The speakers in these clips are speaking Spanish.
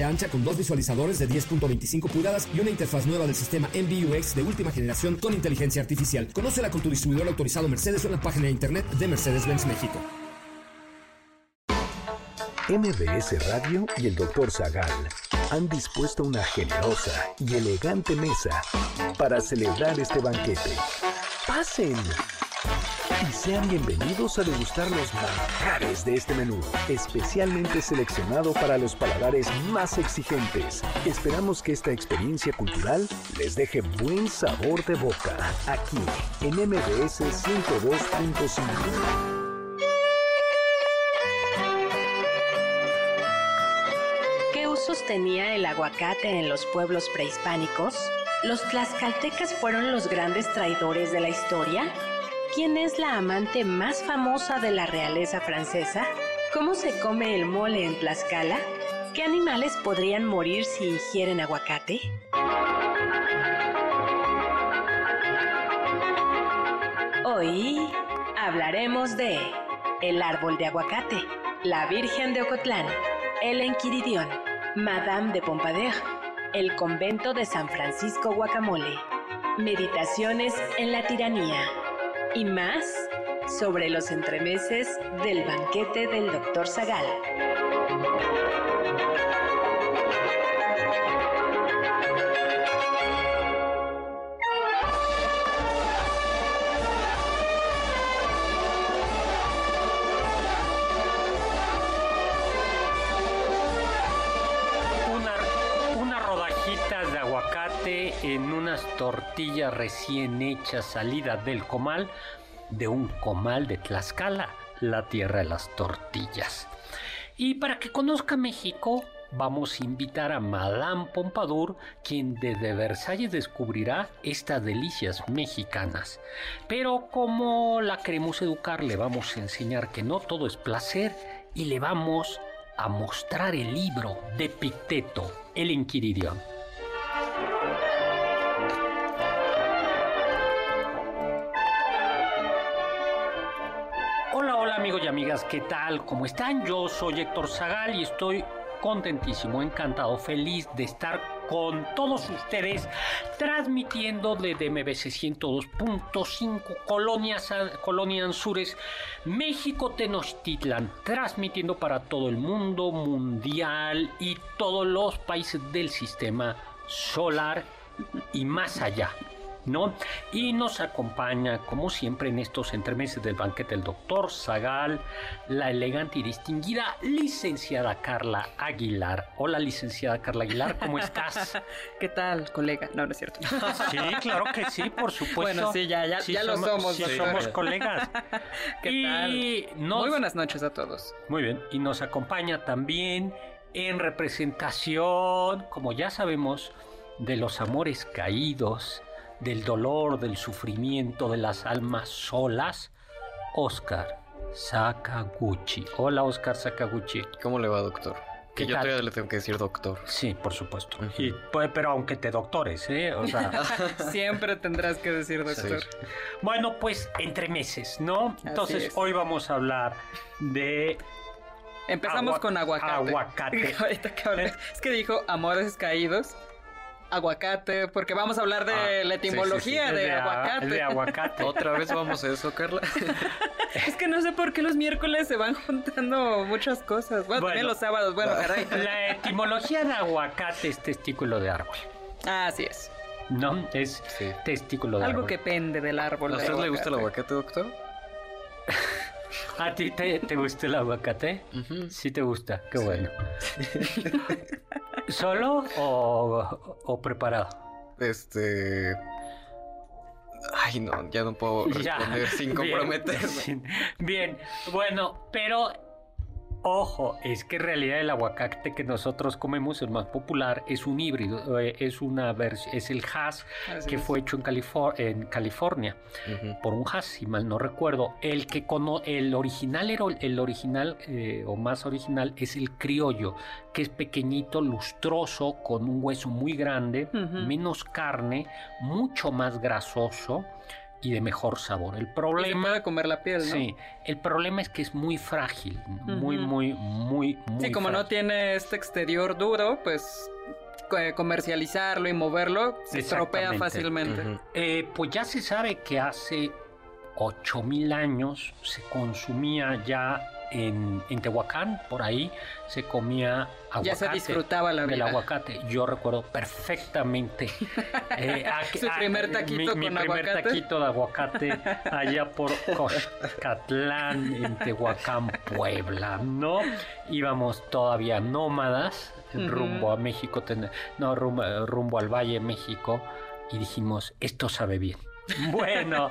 ancha con dos visualizadores de 10.25 pulgadas y una interfaz nueva del sistema MBUX de última generación con inteligencia artificial. Conócela con tu distribuidor autorizado Mercedes en la página de internet de Mercedes-Benz México. MBS Radio y el Dr. Zagal han dispuesto una generosa y elegante mesa para celebrar este banquete. ¡Pasen! Sean bienvenidos a degustar los manjares de este menú, especialmente seleccionado para los paladares más exigentes. Esperamos que esta experiencia cultural les deje buen sabor de boca, aquí en MBS 102.5. ¿Qué usos tenía el aguacate en los pueblos prehispánicos? ¿Los tlaxcaltecas fueron los grandes traidores de la historia? ¿Quién es la amante más famosa de la realeza francesa? ¿Cómo se come el mole en Tlaxcala? ¿Qué animales podrían morir si ingieren aguacate? Hoy hablaremos de el árbol de aguacate, la Virgen de Ocotlán, el Enquiridión, Madame de Pompadour, el convento de San Francisco Guacamole, meditaciones en la tiranía y más sobre los entremeses del banquete del Dr. Zagal. Unas tortillas recién hechas salida del comal de un comal de Tlaxcala, la tierra de las tortillas. Y para que conozca México, vamos a invitar a Madame Pompadour, quien desde Versalles descubrirá estas delicias mexicanas. Pero como la queremos educar, le vamos a enseñar que no todo es placer y le vamos a mostrar el libro de Picteto, el Inquiridión. Amigas, ¿qué tal? ¿Cómo están? Yo soy Héctor Zagal y estoy contentísimo, encantado, feliz de estar con todos ustedes transmitiendo desde MBC 102.5 Colonias, Colonia Anzures, México Tenochtitlan, transmitiendo para todo el mundo mundial y todos los países del sistema solar y más allá. ¿No? Y nos acompaña, como siempre, en estos entremeses del banquete el doctor Zagal, la elegante y distinguida licenciada Carla Aguilar. Hola, licenciada Carla Aguilar, ¿cómo estás? ¿Qué tal, colega? No, no es cierto. Sí, claro que sí, por supuesto. Bueno, sí, ya, ya, ya lo somos. Sí, somos colegas. ¿Qué tal? Muy buenas noches a todos. Muy bien, y nos acompaña también en representación, como ya sabemos, de los amores caídos, del dolor, del sufrimiento de las almas solas, Oscar Sakaguchi. Hola, Oscar Sakaguchi. ¿Cómo le va, doctor? Que yo todavía le tengo que decir doctor. Sí, por supuesto. y, pues, pero aunque te doctores, ¿eh? O sea... Siempre tendrás que decir doctor. Bueno, pues entre meses, ¿no? Entonces, hoy vamos a hablar de Empezamos con aguacate. Aguacate. es que dijo amores caídos aguacate, porque vamos a hablar de ah, la etimología de, aguacate. De aguacate. Otra vez vamos a eso, Carla. es que no sé por qué los miércoles se van juntando muchas cosas. Bueno, también los sábados, bueno, caray. La etimología de aguacate es testículo de árbol. Ah, así es. No, es testículo de árbol. Algo que pende del árbol. ¿A usted le gusta el aguacate, doctor? ¿A ti te, gusta el aguacate? Sí te gusta, qué bueno. ¿Solo o, preparado? Este... Ay, no, ya no puedo responder sin comprometerme. Bien, bueno, pero Ojo, es que en realidad el aguacate que nosotros comemos, el más popular, es un híbrido, eh, es una es el Hass Así que es. fue hecho en, Califor- en California por un Hass, si mal no recuerdo. El que cono el original era el original eh, o más original es el criollo, que es pequeñito, lustroso, con un hueso muy grande, menos carne, mucho más grasoso y de mejor sabor. El Se problema puede comer la piel, ¿no? Sí, el problema es que es muy frágil, muy, Ujú. muy, muy, muy Sí, como no tiene este exterior duro, pues eh, comercializarlo y moverlo se estropea fácilmente. Eh, pues ya se sabe que hace 8000 años se consumía ya en, en Tehuacán, por ahí se comía aguacate. Ya se disfrutaba la vida. aguacate. Yo recuerdo perfectamente. eh, a- Su primer taquito mi, con mi primer aguacate. taquito de aguacate allá por Coscatlán, en Tehuacán, Puebla, ¿no? Íbamos todavía nómadas rumbo a México, ten- no, rumbo, rumbo al Valle de México y dijimos, esto sabe bien. Bueno,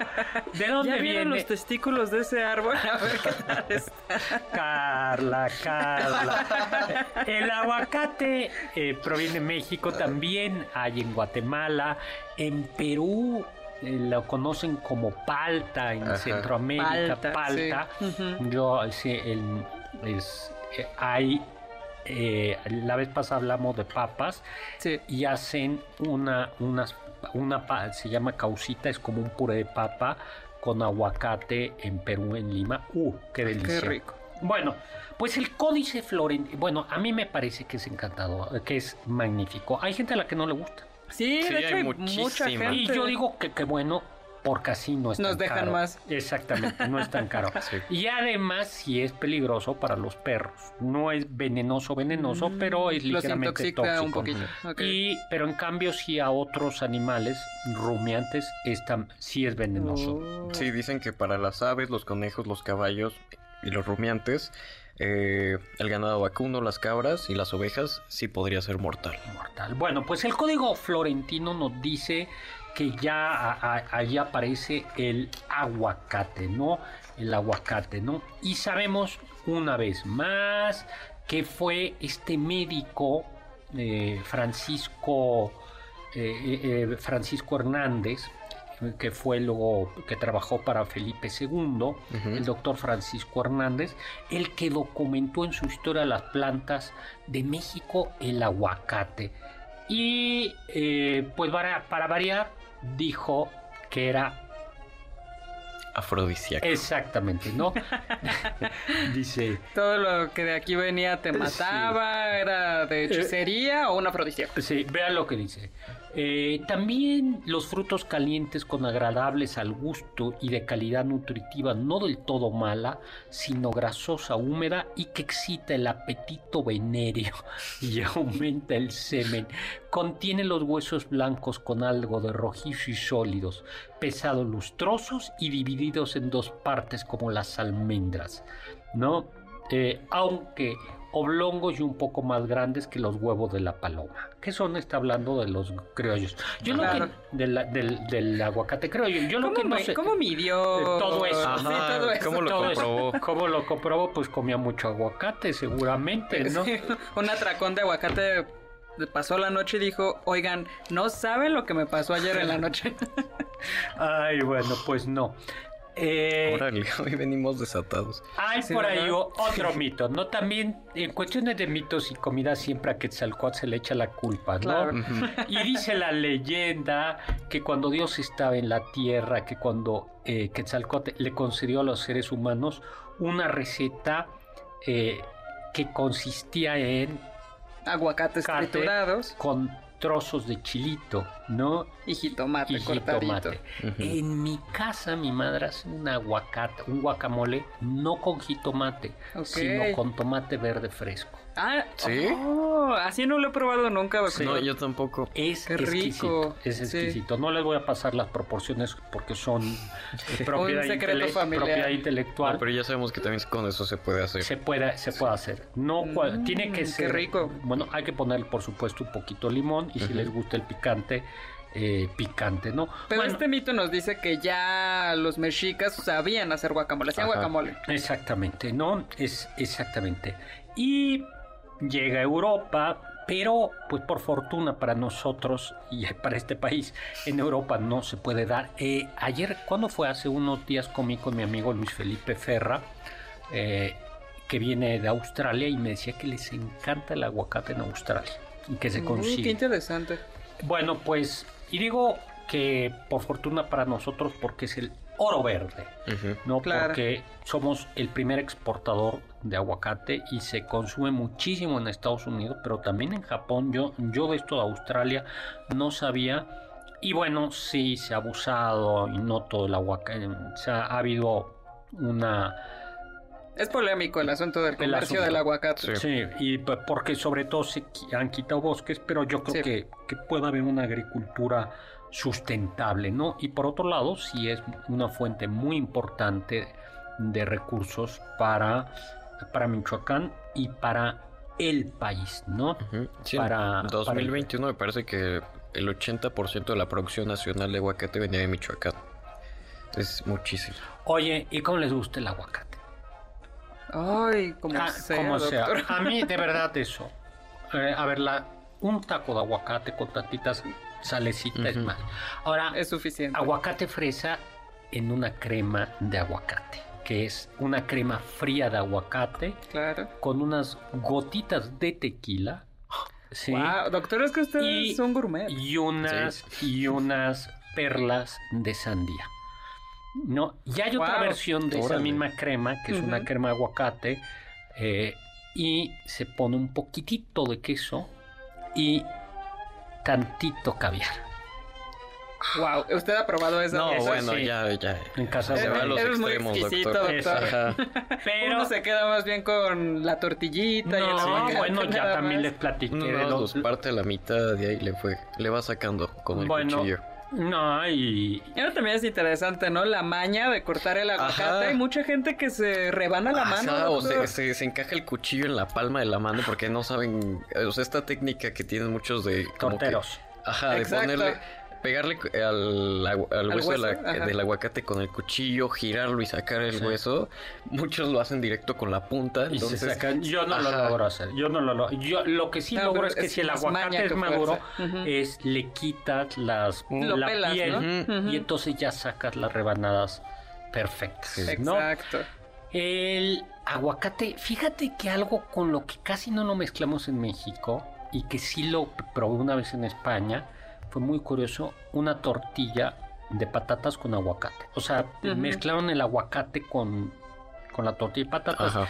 ¿de dónde ¿Ya vieron viene? los testículos de ese árbol? A ver qué tal está. Carla, Carla. El aguacate eh, proviene de México, también hay en Guatemala, en Perú. eh, lo conocen como palta en Ajá. Centroamérica, Palta, palta. sí. Ujú. Yo sí, el- es, eh, hay eh, la vez pasada hablamos de papas Sí. y hacen una, unas, una, pa- se llama causita, es como un puré de papa con aguacate en Perú, en Lima. ¡Uh, qué delicia! Qué rico. Bueno, pues el códice florentino, bueno, a mí me parece que es encantador, que es magnífico. Hay gente a la que no le gusta. Sí, Sí, de hecho hay hay mucha muchísima. gente. Y yo digo que, que bueno, porque así no es Nos tan dejan caro. más. Exactamente, no es tan caro. Sí. Y además sí es peligroso para los perros. No es venenoso, venenoso, pero es Mm, Los ligeramente tóxico. un poquito. Y, pero en cambio sí a otros animales rumiantes esta, sí es venenoso. Oh. Sí, dicen que para las aves, los conejos, los caballos y los rumiantes, eh, el ganado vacuno, las cabras y las ovejas sí podría ser mortal. Mortal. Bueno, pues el código florentino nos dice que ya a- a- allí aparece el aguacate, ¿no? El aguacate, ¿no? Y sabemos una vez más que fue este médico eh, Francisco eh, eh, Francisco Hernández que fue luego que trabajó para Felipe II, el doctor Francisco Hernández, el que documentó en su historia las plantas de México el aguacate. Y eh, pues para, para variar, dijo que era Afrodisíaco. exactamente, ¿no? Dice, Todo lo que de aquí venía te mataba, era de hechicería o un afrodisíaco. Sí, vean lo que dice. Eh, también los frutos calientes con agradables al gusto y de calidad nutritiva, no del todo mala, sino grasosa, húmeda y que excita el apetito venéreo y aumenta el semen. Contiene los huesos blancos con algo de rojizo y sólidos, pesados, lustrosos y divididos en dos partes como las almendras, ¿no? Eh, aunque oblongos y un poco más grandes que los huevos de la paloma. ¿Qué son? Está hablando de los criollos. Yo lo Claro. que del, del, del aguacate criollo. Yo lo ¿Cómo, que no me- sé. cómo midió? Eh, todo eso. Sí, todo eso. ¿cómo lo todo eso. comprobó? ¿Cómo lo comprobó? Pues comía mucho aguacate, seguramente, ¿no? Sí, un atracón de aguacate pasó la noche y dijo, oigan, no saben lo que me pasó ayer en la noche. Ay, bueno, pues no. Eh, Órale, hoy venimos desatados. Hay Sí, por ahí otro mito, ¿no? También en cuestiones de mitos y comida siempre a Quetzalcóatl se le echa la culpa, ¿no? Claro. Y dice la leyenda que cuando Dios estaba en la tierra, que cuando eh, Quetzalcóatl le concedió a los seres humanos una receta eh, que consistía en Aguacates Cate. triturados con trozos de chilito, ¿no? y jitomate Y cortadito. jitomate. En mi casa mi madre hace un aguacate, un guacamole, no con jitomate, sino con tomate verde fresco. Ah, ¿Sí? oh, así no lo he probado nunca. No, yo tampoco. Es Qué exquisito, rico, es sí. exquisito. No les voy a pasar las proporciones porque son propiedad, secreto intele- familiar. propiedad No, intelectual. pero ya sabemos que también con eso se puede hacer. se puede, se puede hacer. No, Mm, tiene que qué ser rico. Bueno, hay que ponerle por supuesto un poquito de limón y si les gusta el picante, eh, picante, ¿no? Pero Bueno, este mito nos dice que ya los mexicas sabían hacer guacamole, hacían Ajá. guacamole. Exactamente, ¿no? Es exactamente. Y llega a Europa, pero pues por fortuna para nosotros y para este país, en Europa no se puede dar. Eh, ayer, ¿cuándo fue? Hace unos días comí con mi amigo Luis Felipe Ferra, eh, que viene de Australia y me decía que les encanta el aguacate en Australia que se Uy, consigue. qué interesante. Bueno, pues, y digo que por fortuna para nosotros porque es el oro verde. ¿no? Claro. Porque somos el primer exportador de aguacate y se consume muchísimo en Estados Unidos, pero también en Japón. Yo, yo de esto de Australia no sabía. Y bueno, sí se ha abusado y no todo el aguacate. O sea, ha habido una... Es polémico el asunto del El comercio asunto. del aguacate. Sí. Sí, y porque sobre todo se han quitado bosques, pero yo creo Sí. que, que puede haber una agricultura sustentable, ¿no? Y por otro lado, sí es una fuente muy importante de recursos para, para Michoacán y para el país, ¿no? Sí, Para- en 2021 me parece que el 80% de la producción nacional de aguacate venía de Michoacán. Es muchísimo. Oye, ¿y cómo les gusta el aguacate? Ay, como Ah, sea, como sea. doctor. A mí, de verdad, eso. Eh, a ver, la, un taco de aguacate con tantitas salecitas es más. Ahora, Es suficiente. aguacate fresa en una crema de aguacate, que es una crema fría de aguacate Claro. con unas gotitas de tequila. ¿sí? Wow, doctor, es que usted Y- es un gourmet. y unas y unas perlas de sandía. No, y hay otra Wow. versión de esa Órale. misma crema, que es una Ujú. crema de aguacate, eh, y se pone un poquitito de queso y tantito caviar. Wow, ¿usted ha probado eso? No, eso bueno, sí. ya, ya. En casa Se de va a los Eres muy extremos, exquisito, doctor. doctor. Pero Uno se queda más bien con la tortillita y el no, aguacate, bueno, ya también más. les platiqué No, de no, los... los parte a la mitad y ahí le fue. Le va sacando con el Bueno, cuchillo. No, y... Y ahora también es interesante, ¿no? La maña de cortar el aguacate. Ajá. Hay mucha gente que se rebana la mano. O se, se- se encaja el cuchillo en la palma de la mano porque no saben, o sea, esta técnica que tienen muchos de... como que- Torteros. ajá, de ponerle, pegarle al, al Al hueso, de la- del aguacate con el cuchillo, girarlo y sacar el Sí. hueso. Muchos lo hacen directo con la punta, Y se entonces... sacan- yo no lo logro hacer. Yo no lo logro. Yo lo que sí No, logro es que es si el aguacate es maduro, es le quitas las Lo la pelas, piel y entonces ya sacas las rebanadas perfectas. ¿no? Exacto. El aguacate, fíjate que algo con lo que casi no lo mezclamos en México y que sí lo probé una vez en España, fue muy curioso, una tortilla de patatas con aguacate. O sea, mezclaron el aguacate con, con la tortilla de patatas. Ajá.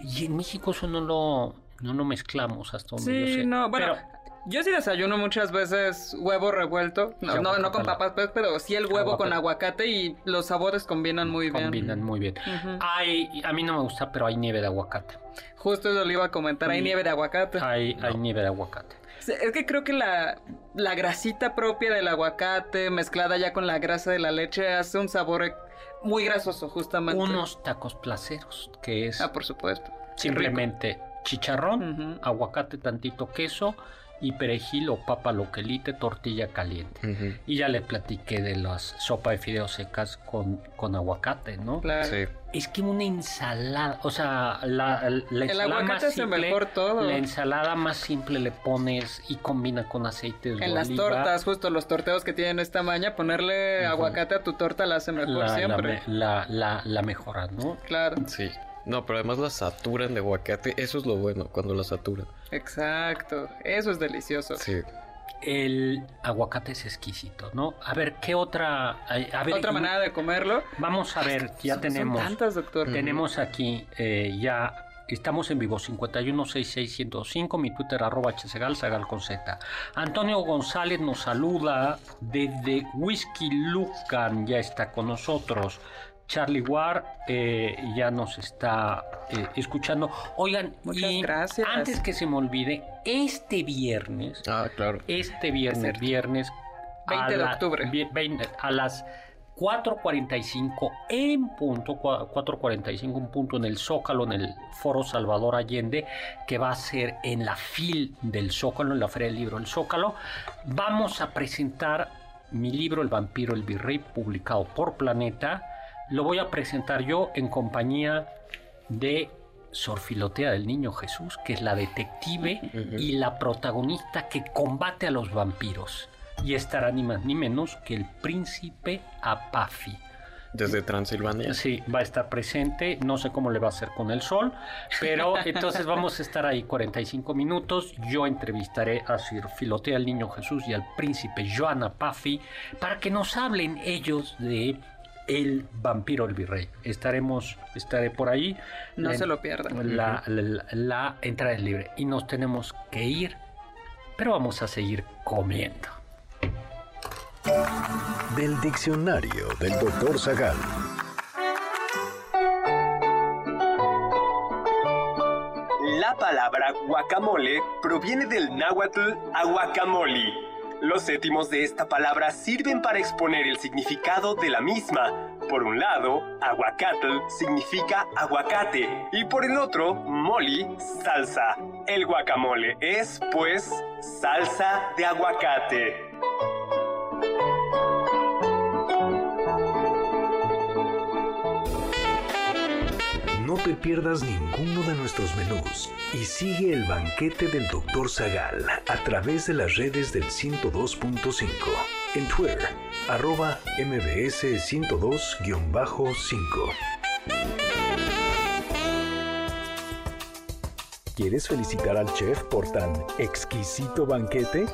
Y en México eso no lo, no lo mezclamos hasta donde yo Sí, sé. no, bueno. Pero- Yo sí desayuno muchas veces huevo revuelto. No, no, no con papas, pues, pero sí el huevo con Aguacate. y los sabores combinan muy bien. combinan muy bien. Ujú. Hay, a mí no me gusta, pero hay nieve de aguacate. Justo eso le iba a comentar. Hay nieve de aguacate. Hay, hay nieve de aguacate. Es que creo que la, la grasita propia del aguacate mezclada ya con la grasa de la leche hace un sabor muy grasoso, justamente. Unos tacos placeros, que es Ah, por supuesto. simplemente chicharrón, aguacate, tantito queso y perejil o papa loquelite, tortilla caliente. Y ya les platiqué de las sopa de fideos secas con, con aguacate, ¿no? Claro. Sí. Es que una ensalada, o sea, la, la ensalada aguacate más hace simple, mejor todo. La ensalada más simple le pones y combina con aceite de En las tortas, justo los torteos que tienen esta maña, ponerle aguacate a tu torta la hace mejor la, siempre. la, la, la mejora, ¿no? Claro, Sí. No, pero además la saturan de aguacate. Eso es lo bueno, cuando la saturan. exacto. Eso es delicioso. Sí. El aguacate es exquisito, ¿no? A ver, ¿qué otra? ay, A ver, Otra manera de comerlo. Vamos a ver, ya Son- tenemos. Son tantas, doctor. Tenemos aquí eh, ya. Estamos en vivo 5166105, mi Twitter arroba hsegal, sagal con Z. Antonio González nos saluda desde Whisky Lucan, ya está con nosotros. Charlie Ward eh, ya nos está eh, escuchando. Oigan, Muchas y gracias. antes que se me olvide, este viernes Ah, claro. este viernes, viernes 20 de la- octubre. vi- 20 a las 4.45 en punto, cua- 4.45 en punto en el Zócalo, en el Foro Salvador Allende, que va a ser en la FIL del Zócalo, en la Feria del Libro del Zócalo. Vamos a presentar mi libro El vampiro, el virrey, publicado por Planeta. Lo voy a presentar yo en compañía de Sor Filotea del Niño Jesús, que es la detective y la protagonista que combate a los vampiros. Y estará ni más ni menos que el príncipe Apafi. Desde Transilvania. Sí, va a estar presente. No sé cómo le va a hacer con el sol, pero entonces vamos a estar ahí 45 minutos. Yo entrevistaré a Sir Filotea el Niño Jesús y al príncipe Joan Apafi para que nos hablen ellos de el vampiro el virrey. Estaremos, estaré por ahí. No se lo pierdan. La, la, la entrada es libre y nos tenemos que ir, pero vamos a seguir comiendo. Del diccionario del doctor Zagal. La palabra guacamole proviene del náhuatl aguacamoli. Los séptimos de esta palabra sirven para exponer el significado de la misma. Por un lado, aguacatl significa aguacate y por el otro, moli, salsa. El guacamole es, pues, salsa de aguacate. Te pierdas ninguno de nuestros menús y sigue el banquete del Dr. Zagal a través de las redes del 102.5. En Twitter, arroba mbs 102-5. ¿Quieres felicitar al chef por tan exquisito banquete?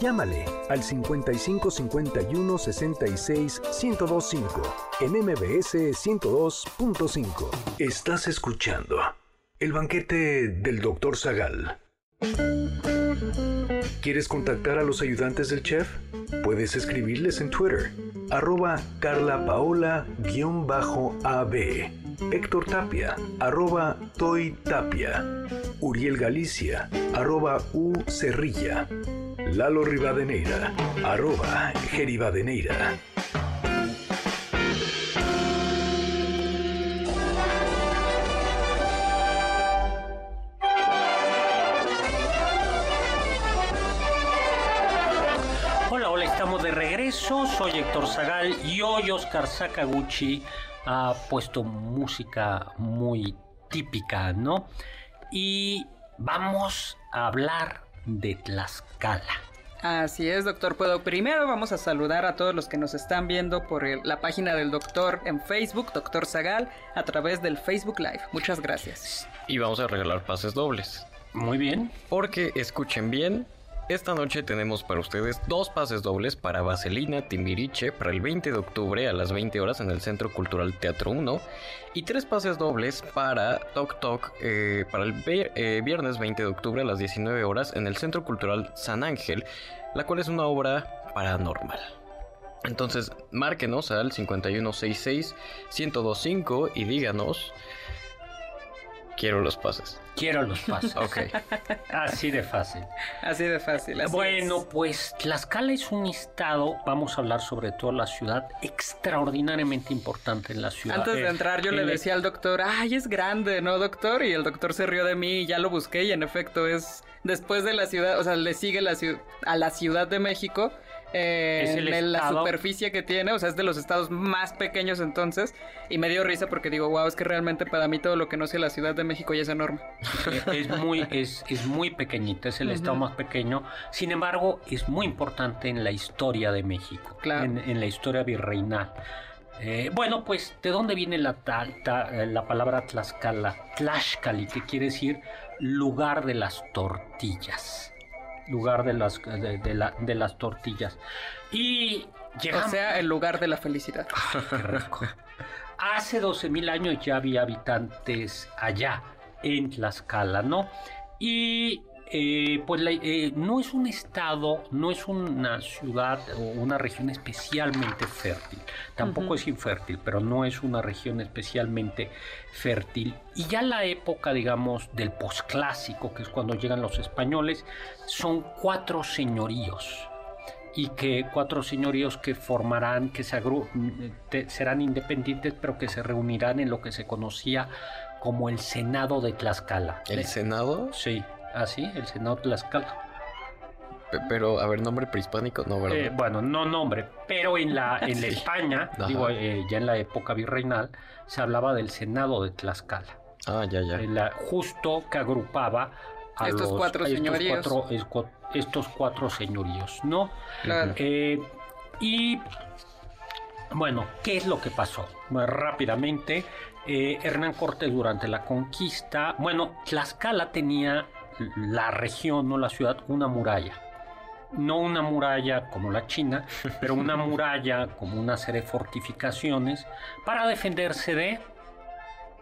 Llámale al 55 51 66 1025 en MBS 102.5. Estás escuchando el banquete del Dr. Zagal. ¿Quieres contactar a los ayudantes del chef? Puedes escribirles en Twitter, arroba carlapaola-ab, Héctor Tapia, arroba Toy Tapia, Uriel Galicia, arroba U Cerrilla, Lalo Rivadeneira, arroba Geribadeneira. Hola, hola, estamos de regreso. Soy Héctor Zagal y hoy Oscar Sakaguchi ha puesto música muy típica, ¿no? Y vamos a hablar de Tlaxcala. Así es, doctor. Puedo primero vamos a saludar a todos los que nos están viendo por el- la página del doctor en Facebook, doctor Zagal, a través del Facebook Live. Muchas gracias. Y vamos a regalar pases dobles. Muy bien. Porque escuchen bien, esta noche tenemos para ustedes dos pases dobles para Vaselina Timbiriche para el 20 de octubre a las 20 horas en el Centro Cultural Teatro 1 y tres pases dobles para Tok Tok eh, para el eh, viernes 20 de octubre a las 19 horas en el Centro Cultural San Ángel, la cual es una obra paranormal. Entonces, márquenos al 5166-1025 y díganos, quiero los pases. Quiero los pasos. Ok. Así de fácil. Así de fácil. así Bueno, es. pues Tlaxcala es un estado, vamos a hablar sobre todo la ciudad, extraordinariamente importante en la ciudad. Antes de entrar yo le decía al doctor, ay, es grande, ¿no, doctor? Y el doctor se rió de mí y ya lo busqué y en efecto es después de la ciudad, o sea, le sigue la a la Ciudad de México. Eh, Es el en la superficie que tiene, o sea, es de los estados más pequeños entonces, y me dio risa porque digo, wow, es que realmente para mí todo lo que no sea la Ciudad de México ya es enorme. Eh, es muy, es, es muy pequeñita, es el estado más pequeño. Sin embargo, es muy importante en la historia de México, Claro. en, en la historia virreinal. Eh, bueno, pues, ¿de dónde viene la, ta- ta- la palabra Tlaxcala? Tlaxcali, que quiere decir lugar de las tortillas. Lugar de las, de, de la- de las tortillas. Y llegamos... O sea, el lugar de la felicidad. Qué rico. Hace 12.000 años ya había habitantes allá, en Tlaxcala, ¿no? Y eh, pues la- eh, no es un estado, no es una ciudad o una región especialmente fértil. Tampoco es infértil, pero no es una región especialmente fértil. Y ya la época, digamos, del posclásico, que es cuando llegan los españoles, son cuatro señoríos y que cuatro señoríos que formarán, que se agru- te- serán independientes, pero que se reunirán en lo que se conocía como el Senado de Tlaxcala. ¿El Senado? Sí, así, el Senado de Tlaxcala. Pe- Pero, a ver, nombre prehispánico, no, ¿verdad? Eh, bueno, no nombre, pero en la, en la España, Ajá. digo, eh, ya en la época virreinal, se hablaba del Senado de Tlaxcala. ah, ya, ya. en la- justo que agrupaba a Estos los- cuatro a estos señoríos. cuatro- estos cuatro señoríos, ¿no? Claro. Eh, y bueno, ¿qué es lo que pasó? Bueno, rápidamente, eh, Hernán Cortés durante la conquista, bueno, Tlaxcala tenía la región, no la ciudad, una muralla. No una muralla como la China, pero una muralla como una serie de fortificaciones para defenderse de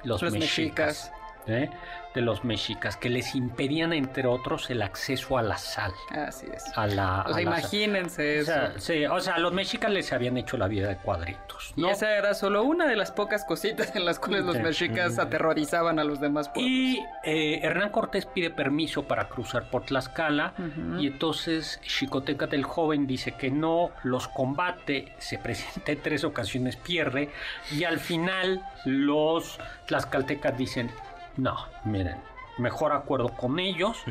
los, Los mexicas. ¿Eh? De los mexicas, que les impedían, entre otros, el acceso a la sal. Así es. A la, O a sea, la sal. imagínense O eso. sea, sí, o sea, a los mexicas les habían hecho la vida de cuadritos. Y esa era solo una de las pocas cositas en las cuales los mexicas aterrorizaban a los demás pueblos. Y eh, Hernán Cortés pide permiso para cruzar por Tlaxcala y entonces Xicotencatl el joven dice que no, los combate, se presenta en tres ocasiones, pierde y al final los tlaxcaltecas dicen, no, miren, mejor acuerdo con ellos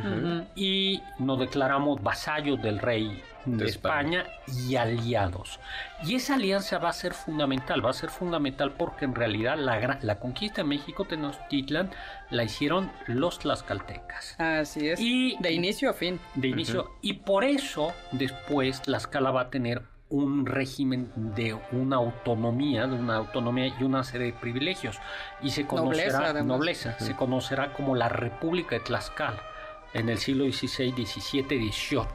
y nos declaramos vasallos del rey de, De España. y aliados. Y esa alianza va a ser fundamental, va a ser fundamental porque en realidad la, la conquista de México Tenochtitlan la hicieron los tlaxcaltecas. Así es. Y- de inicio a fin. De inicio, y por eso después Tlaxcala va a tener un régimen de una autonomía, de una autonomía y una serie de privilegios. Y se Nobleza, conocerá, además. nobleza, se conocerá como la República de Tlaxcala en el siglo XVI, XVII, XVIII.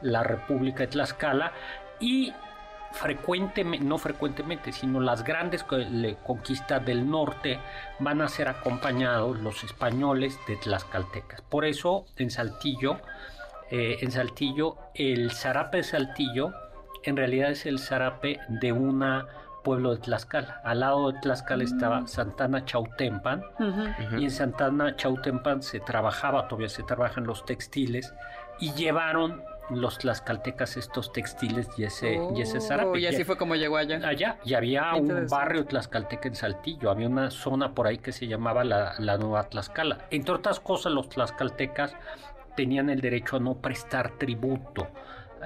La República de Tlaxcala y frecuentemente, no frecuentemente, sino las grandes conquistas del norte van a ser acompañados los españoles de tlaxcaltecas. Por eso en Saltillo, eh, en Saltillo, el zarape de Saltillo en realidad es el zarape de un pueblo de Tlaxcala. Al lado de Tlaxcala estaba Santana Chautempan y en Santana Chautempan se trabajaba, todavía se trabajan los textiles y llevaron los tlaxcaltecas estos textiles y ese, y ese Oh, zarape. y así fue como llegó allá. allá y había un barrio tlaxcalteca en Saltillo, había una zona por ahí que se llamaba la, la Nueva Tlaxcala. Entre otras cosas, los tlaxcaltecas tenían el derecho a no prestar tributo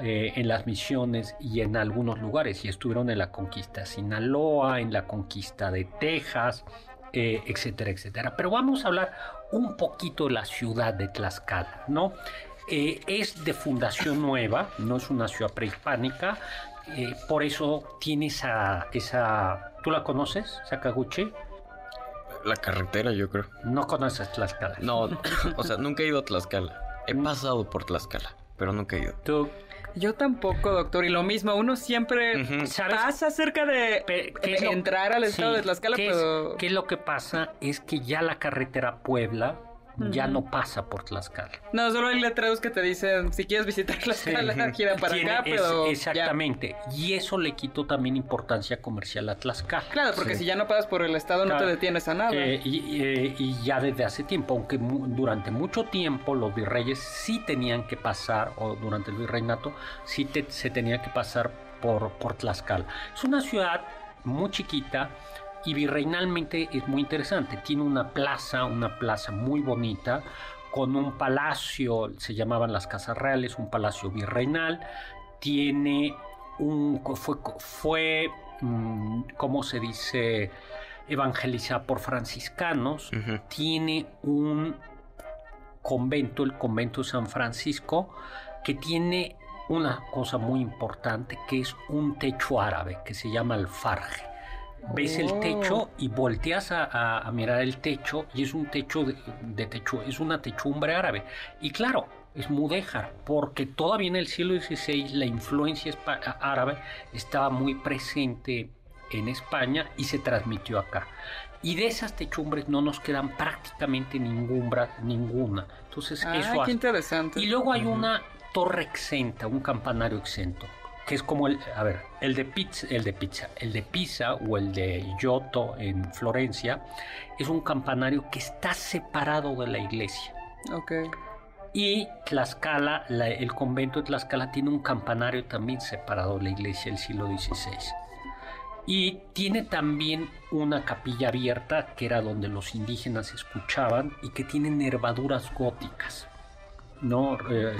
eh, en las misiones y en algunos lugares, y estuvieron en la conquista de Sinaloa, en la conquista de Texas, eh, etcétera, etcétera. Pero vamos a hablar un poquito de la ciudad de Tlaxcala, ¿no? Eh, es de fundación nueva, no es una ciudad prehispánica, eh, por eso tiene esa, esa... ¿Tú la conoces, Sakaguchi? La carretera, yo creo. No conoces Tlaxcala. No, o sea, nunca he ido a Tlaxcala. He pasado por Tlaxcala, pero nunca he ido. ¿Tú Yo tampoco, doctor. Y lo mismo, uno siempre Ujú. ¿Sabes? pasa cerca de Pe- ¿qué es lo- entrar al estado Sí, de Tlaxcala, ¿qué es- pero... ¿Qué es lo que pasa? Es que ya la carretera Puebla ya no pasa por Tlaxcala. No, solo hay letreros que te dicen, si quieres visitar Tlaxcala, gira para Tiene- acá, es- pero ya. exactamente. Y eso le quitó también importancia comercial a Tlaxcala. Claro, porque si ya no pasas por el estado, no te detienes a nada. Eh, y, eh, y ya desde hace tiempo, aunque mu- durante mucho tiempo los virreyes sí tenían que pasar, o durante el virreinato, sí te- se tenía que pasar por, por Tlaxcala. Es una ciudad muy chiquita y virreinalmente es muy interesante. Tiene una plaza, una plaza muy bonita, con un palacio, se llamaban las Casas Reales, un palacio virreinal. Tiene un. fue, fue mm, ¿cómo se dice? evangelizada por franciscanos, tiene un convento, el convento de San Francisco, que tiene una cosa muy importante, que es un techo árabe, que se llama alfarje. Ves el Oh. techo y volteas a, a- a mirar el techo y es un techo de, de techo, es una techumbre árabe. Y claro, es mudéjar, porque todavía en el siglo XVI la influencia árabe estaba muy presente en España y se transmitió acá. Y de esas techumbres no nos quedan prácticamente ninguna. ninguna. Entonces Ah, eso qué hace- interesante. Y luego hay una torre exenta, un campanario exento, que es como el, a ver, el de pizza, el de pizza, el de Pisa o el de Giotto en Florencia, es un campanario que está separado de la iglesia. Ok. Y Tlaxcala, la- el convento de Tlaxcala tiene un campanario también separado de la iglesia del siglo XVI. Y tiene también una capilla abierta, que era donde los indígenas escuchaban, y que tiene nervaduras góticas. ¿No? Eh,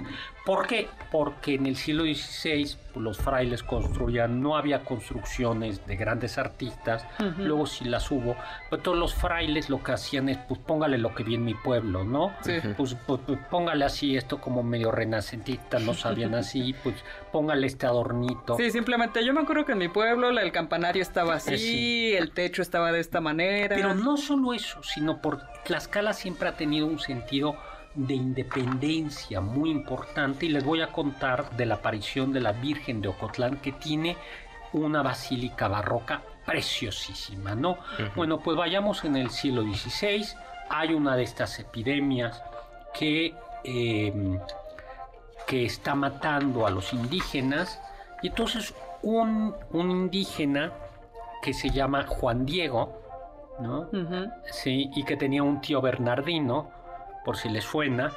¿Por qué? Porque en el siglo XVI los frailes construían, no había construcciones de grandes artistas, luego sí las hubo, pero todos los frailes lo que hacían es, pues póngale lo que vi en mi pueblo, ¿no? Pues, pues, pues, póngale así esto como medio renacentista, no sabían así, pues póngale este adornito. Sí, simplemente yo me acuerdo que en mi pueblo el campanario estaba así, el techo estaba de esta manera. Pero no solo eso, sino porque Tlaxcala siempre ha tenido un sentido de independencia muy importante y les voy a contar de la aparición de la Virgen de Ocotlán que tiene una basílica barroca preciosísima, ¿no? Bueno, pues vayamos en el siglo XVI, hay una de estas epidemias que, em, que está matando a los indígenas y entonces un, un indígena que se llama Juan Diego, ¿no? Sí, y que tenía un tío Bernardino, por si les suena,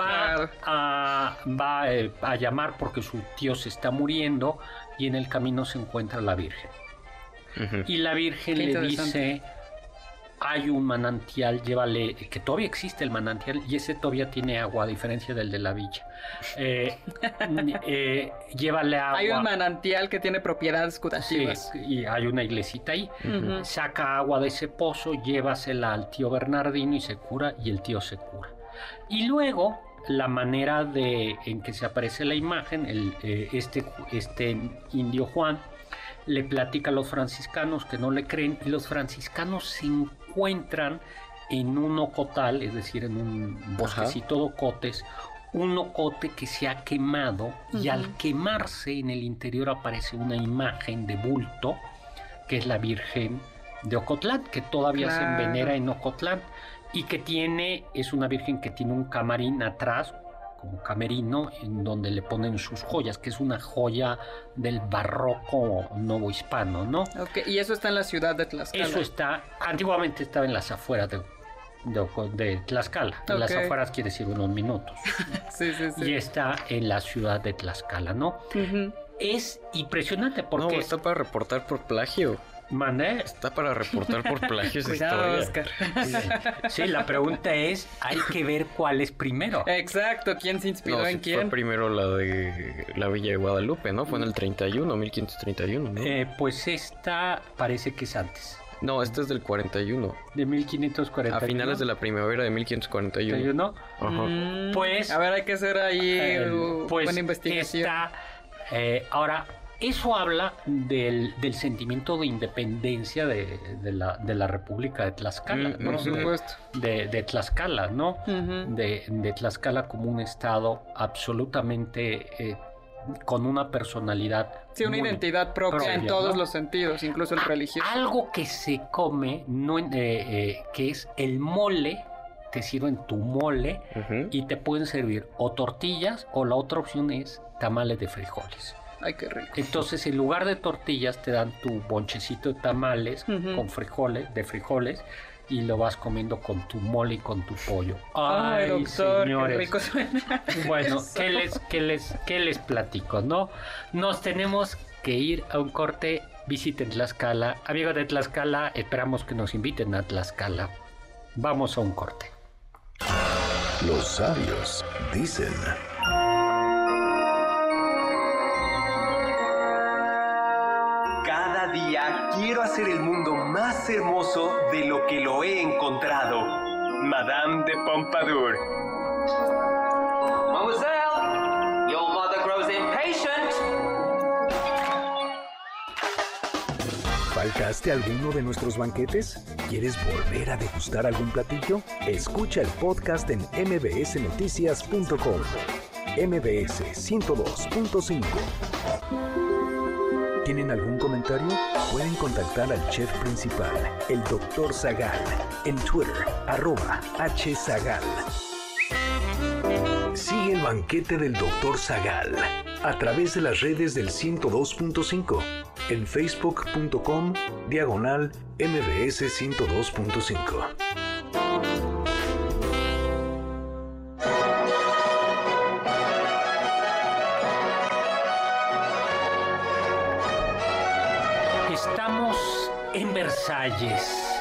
va, a, va eh, a llamar porque su tío se está muriendo y en el camino se encuentra la Virgen. Y la Virgen le dice, hay un manantial, llévale, que todavía existe el manantial y ese todavía tiene agua, a diferencia del de la villa. Eh, eh, llévale agua. Hay un manantial que tiene propiedades curativas. y hay una iglesita ahí. Saca agua de ese pozo, llévasela al tío Bernardino y se cura y el tío se cura. Y luego la manera de en que se aparece la imagen, el, eh, este, este indio Juan le platica a los franciscanos que no le creen y los franciscanos se encuentran en un ocotal, es decir, en un bosquecito de ocotes, un ocote que se ha quemado y al quemarse en el interior aparece una imagen de bulto que es la Virgen de Ocotlán, que todavía se venera en Ocotlán y que tiene, es una Virgen que tiene un camarín atrás, como camerino, en donde le ponen sus joyas, que es una joya del barroco novohispano, ¿no? Ok, y eso está en la ciudad de Tlaxcala. Eso está, antiguamente estaba en las afueras de, de, Tlaxcala. Las afueras quiere decir unos minutos. sí, sí, sí. Y está en la ciudad de Tlaxcala, ¿no? Es impresionante porque... No, está para reportar por plagio. ¿Mané? Está para reportar por plagios Cuidado, Oscar. Sí, la pregunta es, hay que ver cuál es primero. Exacto, ¿quién se inspiró en quién? Fue primero la de la Villa de Guadalupe, ¿no? Fue en el 31, 1531, ¿no? Eh, pues esta parece que es antes. No, esta es del 41. De 1541. A finales de la primavera de 1541. Ajá. Mm, pues... A ver, hay que hacer ahí eh, pues, buena investigación. Esta, eh, ahora, eso habla del, sentimiento de independencia de, la, República de Tlaxcala, mm, Por supuesto. De, Tlaxcala, ¿no? de, Tlaxcala como un estado absolutamente eh, con una personalidad. Sí, una identidad propia, en todos los sentidos, incluso el religioso. Algo que se come, no, eh, eh, que es el mole, te sirven tu mole y te pueden servir o tortillas o la otra opción es tamales de frijoles. Ay, qué rico. Entonces, en lugar de tortillas, te dan tu bonchecito de tamales con frijoles, de frijoles, y lo vas comiendo con tu mole y con tu pollo. Ay, doctor, señores. Qué rico suena. Bueno, ¿qué les, qué, les, ¿qué les platico, no? Nos tenemos que ir a un corte. Visiten Tlaxcala. Amigos de Tlaxcala, esperamos que nos inviten a Tlaxcala. Vamos a un corte. Los sabios dicen... más hermoso de lo que lo he encontrado. Madame de Pompadour. Mademoiselle, your mother grows impatient. ¿Faltaste alguno de nuestros banquetes? ¿Quieres volver a degustar algún platillo? Escucha el podcast en mbsnoticias.com. MBS 102.5 ¿Tienen algún comentario? Pueden contactar al chef principal, el Dr. Zagal, en Twitter, arroba hzagal. Sigue el banquete del Dr. Zagal a través de las redes del 102.5 en facebook.com diagonal mbs 102.5. Versalles,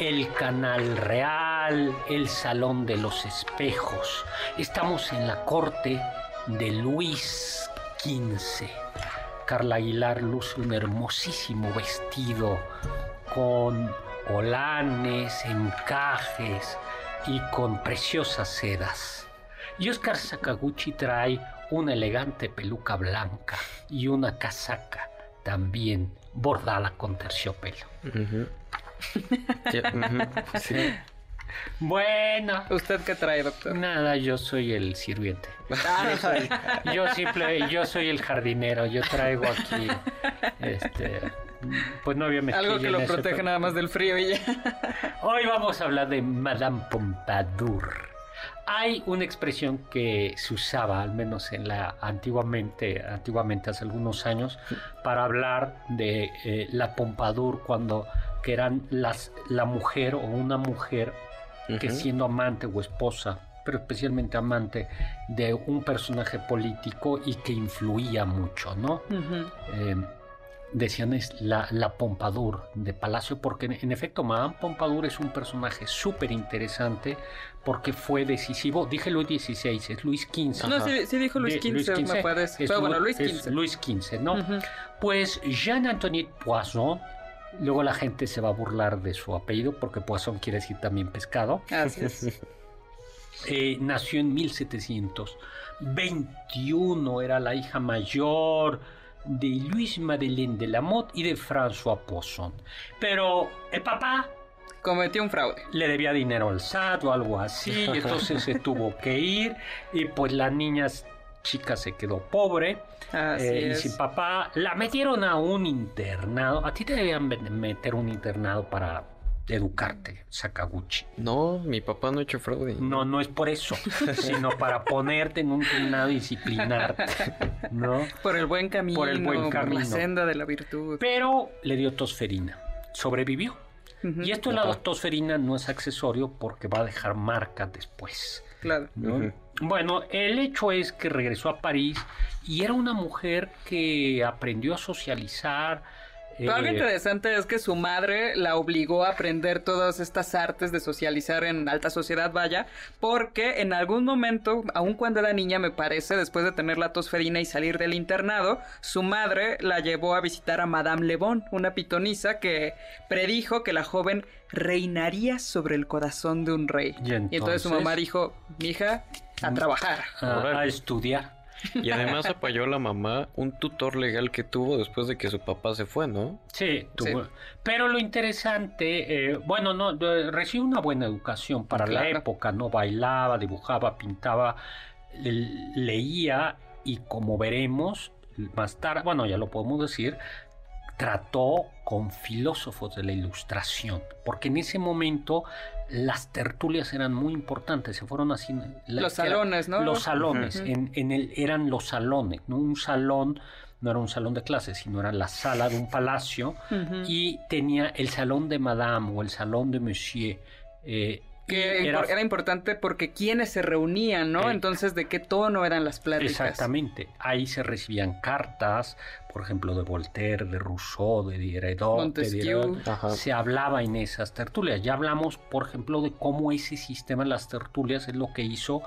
el canal real el Salón de los Espejos? Estamos en la corte de Luis XV. Carla Aguilar luce un hermosísimo vestido con olanes, encajes y con preciosas sedas. Y Oscar Sakaguchi trae una elegante peluca blanca y una casaca también bordada con terciopelo. Sí. Bueno, ¿Usted qué trae, doctor? nada, yo soy el sirviente. Ah, Yo simple, yo soy el jardinero, yo traigo aquí este pues no había Algo que lo protege nada más del frío y ya. Hoy vamos a hablar de Madame Pompadour. Hay una expresión que se usaba, al menos en la antiguamente, antiguamente hace algunos años, para hablar de eh, la Pompadour cuando que eran las la mujer o una mujer que siendo amante o esposa, pero especialmente amante de un personaje político y que influía mucho, ¿no? eh, decían es la, la Pompadour de Palacio, porque en, en efecto Madame Pompadour es un personaje súper interesante porque fue decisivo, dije Luis XVI, es Luis XV. No, sí, sí dijo Luis De- XV, me parece. Pero bueno, Lu- Luis XV. Luis XV, ¿no? Pues Jean-Antoine Poisson, luego la gente se va a burlar de su apellido porque Poisson quiere decir también pescado. Así es. Eh, nació en 1721, era la hija mayor de Luis Madeleine de la Motte y de François Poisson. Pero el papá Cometió un fraude. le debía dinero al SAT o algo así, y entonces se tuvo que ir, y pues la niña chica se quedó pobre. Así eh, y sin papá la metieron a un internado. A ti te debían meter un internado para educarte, Sakaguchi. No, mi papá no ha hecho fraude. No, no es por eso, sino para ponerte en un internado y disciplinarte, ¿no? Por el buen camino. Por el buen Por camino. la senda de la virtud. Pero le dio tosferina, sobrevivió. Y esto de la tosferina no es accesorio porque va a dejar marcas después. Claro. Bueno, el hecho es que regresó a París y era una mujer que aprendió a socializar. Pero algo eh, interesante es que su madre la obligó a aprender todas estas artes de socializar en alta sociedad, vaya, porque en algún momento, aun cuando era niña, me parece, después de tener la tosferina y salir del internado, su madre la llevó a visitar a Madame Le Bon, una pitonisa que predijo que la joven reinaría sobre el corazón de un rey. Y entonces su entonces- mamá dijo, mija, a trabajar. a, Órale. a estudiar. Y además apoyó a la mamá un tutor legal que tuvo después de que su papá se fue, ¿no? Sí, tuvo- pero lo interesante, eh, bueno, no, recibió una buena educación para la época, ¿no? Bailaba, dibujaba, pintaba, le- leía y como veremos más tarde, bueno, ya lo podemos decir, trató con filósofos de la ilustración, porque en ese momento las tertulias eran muy importantes, se fueron así... la- Los era- salones, ¿no? Los salones, en, en el, eran los salones, ¿no? Un salón no era un salón de clases, sino era la sala de un palacio y tenía el salón de Madame o el salón de Monsieur. eh, Que era... era importante porque quienes se reunían, ¿no? Eh, Entonces, ¿de qué tono eran las pláticas? Exactamente. Ahí se recibían cartas, por ejemplo, de Voltaire, de Rousseau, de Diderot, de Montesquieu. Diderot. Se hablaba en esas tertulias. Ya hablamos, por ejemplo, de cómo ese sistema de las tertulias es lo que hizo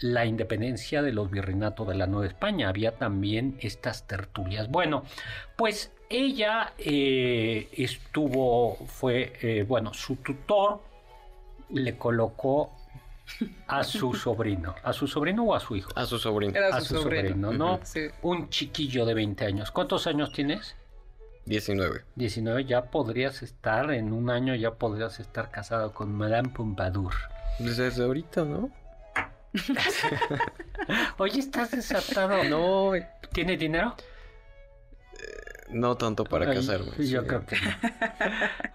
la independencia de los virreinatos de la Nueva España. Había también estas tertulias. Bueno, pues ella eh, estuvo, fue, eh, bueno, su tutor le colocó a su sobrino, a su sobrino o a su hijo. A su sobrino. Era a su, su sobrino. sobrino, ¿no? Sí. Un chiquillo de 20 años. ¿Cuántos años tienes? 19. 19. Ya podrías estar, en un año ya podrías estar casado con Madame Pompadour. Desde ahorita, ¿no? Oye, estás desatado. No, ¿Tiene dinero? No tanto para Ay, casarme. Yo sí. creo que no.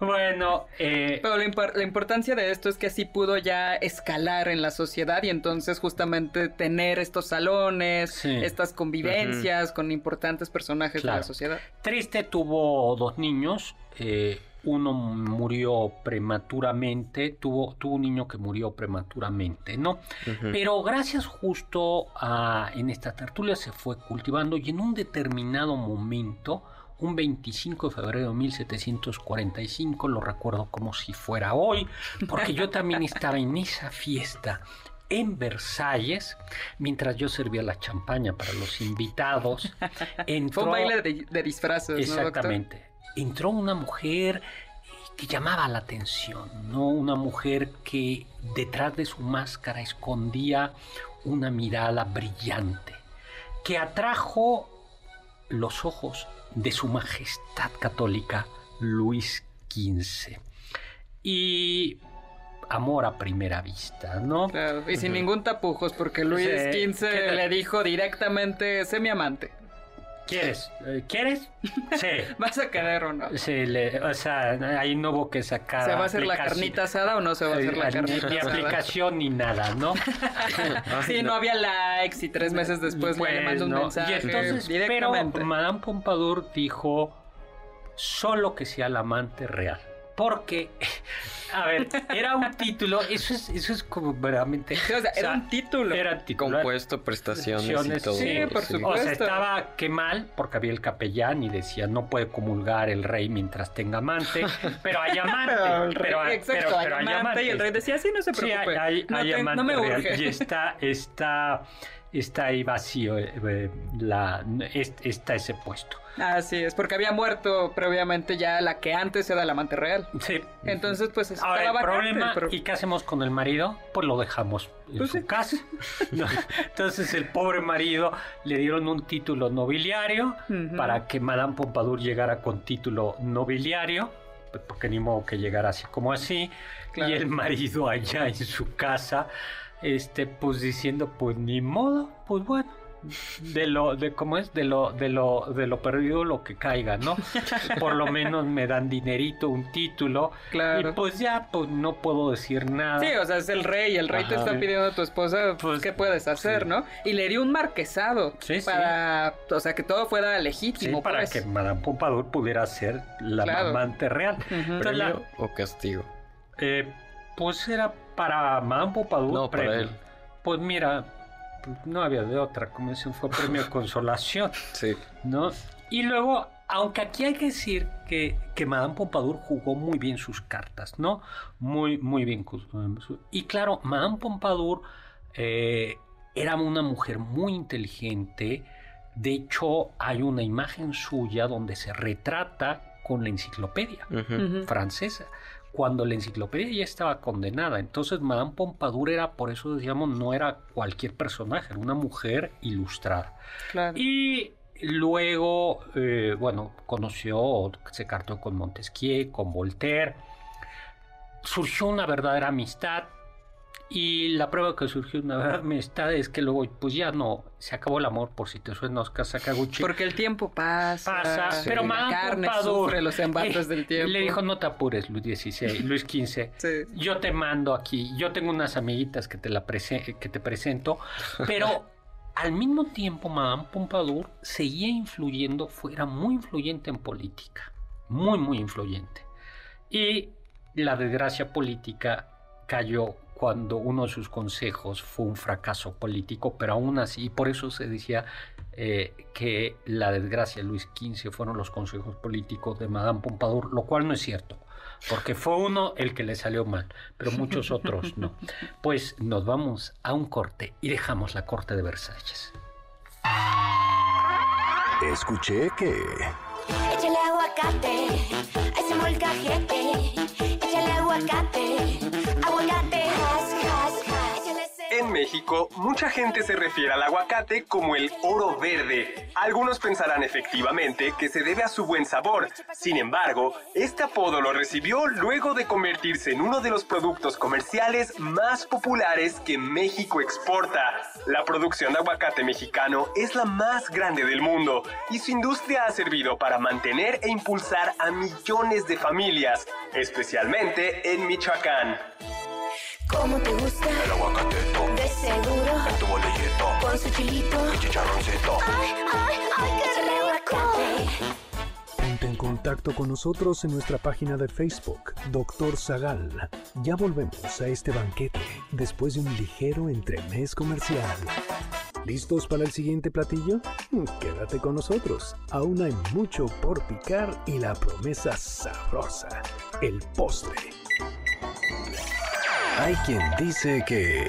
bueno, eh, Pero la, impor- la importancia de esto es que así pudo ya escalar en la sociedad y entonces justamente tener estos salones, Sí. estas convivencias con importantes personajes de la sociedad. Triste tuvo dos niños. eh, uno murió prematuramente. Tuvo, tuvo un niño que murió prematuramente, ¿no? Pero gracias justo a en esta tertulia se fue cultivando y en un determinado momento un 25 de febrero de 1745, lo recuerdo como si fuera hoy, porque yo también estaba en esa fiesta en Versalles, mientras yo servía la champaña para los invitados. Entró, Fue un baile de, de disfraces. Exactamente. Entró una mujer que llamaba la atención, ¿no? Una mujer que detrás de su máscara escondía una mirada brillante, que atrajo los ojos de su majestad católica Luis XV. Y amor a primera vista, ¿no? Claro, y sin ningún tapujos, porque Luis XV le dijo directamente, sé mi amante. ¿Quieres? Eh, ¿Quieres? Sí. ¿Vas a querer o no? Sí, le- o sea, ahí no hubo que sacar. ¿Se va a hacer la carnita asada o no se va a hacer la carnita Ni asada? aplicación ni nada, ¿no? Sí, no había likes y tres meses después Pues, le mandó un no. mensaje Y entonces, pero Madame Pompadour dijo solo que sea el amante real. Porque, a ver, era un título, eso es, eso es como verdaderamente. Sí, o sea, era un título. Era título. Compuesto, prestaciones y todo. Sí, por O sea, supuesto. estaba que mal, porque había el capellán y decía no puede comulgar el rey mientras tenga amante, pero hay amante. Pero el rey- pero- exacto, pero- hay pero hay amante y el rey decía, sí, no se Sí, preocupe. hay, hay- no, hay te- amante no me urge. Y está, está, está ahí vacío, eh, eh, la, es- está ese puesto. Así es, porque había muerto previamente ya la que antes era la amante real. Sí. Entonces, pues estaba Ahora, el vacante, problema, pero- ¿y qué hacemos con el marido? Pues lo dejamos en Pues su sí. casa. ¿no? Entonces el pobre marido le dieron un título nobiliario para que Madame Pompadour llegara con título nobiliario, pues, porque ni modo que llegara así como así. Claro. Y el marido allá en su casa, este, pues diciendo, pues ni modo, pues bueno. De lo, de cómo es, de lo, de lo, de lo perdido lo que caiga, ¿no? Por lo menos me dan dinerito, un título. Claro. Y pues ya, pues no puedo decir nada. Sí, o sea, es el rey, el rey te está pidiendo a tu esposa, Pues, ¿qué puedes hacer, sí. no? Y le dio un marquesado Sí, sí. para, o sea, que todo fuera Sí, legítimo, para pues. que Madame Pompadour pudiera ser la Claro. amante real. La- ¿Premio o castigo? eh, pues era para Madame Pompadour. No, para él. Pues mira, no había de otra, como dicen, fue premio de consolación, Sí. ¿no? Y luego, aunque aquí hay que decir que, que Madame Pompadour jugó muy bien sus cartas, ¿no? Muy, muy bien. Y claro, Madame Pompadour eh, era una mujer muy inteligente. De hecho, hay una imagen suya donde se retrata con la enciclopedia francesa, cuando la enciclopedia ya estaba condenada. Entonces, Madame Pompadour era, por eso decíamos, no era cualquier personaje, era una mujer ilustrada. Claro. Y luego, eh, bueno, conoció, se cartó con Montesquieu, con Voltaire. Surgió una verdadera amistad. Y la prueba que surgió una amistad es que luego, pues ya no, se acabó el amor, por si te suena Oscar Sakaguchi. Porque el tiempo pasa. pasa, pero Madame carne Pompadour, sufre los embates eh, del tiempo. Le dijo, no te apures, Luis XVI, Luis XV. Sí. Yo te mando aquí, yo tengo unas amiguitas que te, la prese- que te presento, pero al mismo tiempo Madame Pompadour seguía influyendo, fue, era muy influyente en política, muy, muy influyente. Y la desgracia política cayó cuando uno de sus consejos fue un fracaso político, pero aún así, y por eso se decía eh, que la desgracia de Luis XV fueron los consejos políticos de Madame Pompadour, lo cual no es cierto, porque fue uno el que le salió mal, pero muchos otros no. Pues nos vamos a un corte y dejamos la corte de Versalles. Escuché que... Échale aguacate ese molcajete. Échale aguacate. México, mucha gente se refiere al aguacate como el oro verde. Algunos pensarán efectivamente que se debe a su buen sabor. Sin embargo, este apodo lo recibió luego de convertirse en uno de los productos comerciales más populares que México exporta. La producción de aguacate mexicano es la más grande del mundo y su industria ha servido para mantener e impulsar a millones de familias, especialmente en Michoacán. ¿Cómo te gusta? El aguacate De seguro. en tu bolillito, Con su chilito. chicharroncito. Ay, ay, ay, qué aguacate. Ponte en contacto con nosotros en nuestra página de Facebook, Doctor Zagal. Ya volvemos a este banquete después de un ligero entremés comercial. ¿Listos para el siguiente platillo? Quédate con nosotros. Aún hay mucho por picar y la promesa sabrosa, el postre. Hay quien dice que...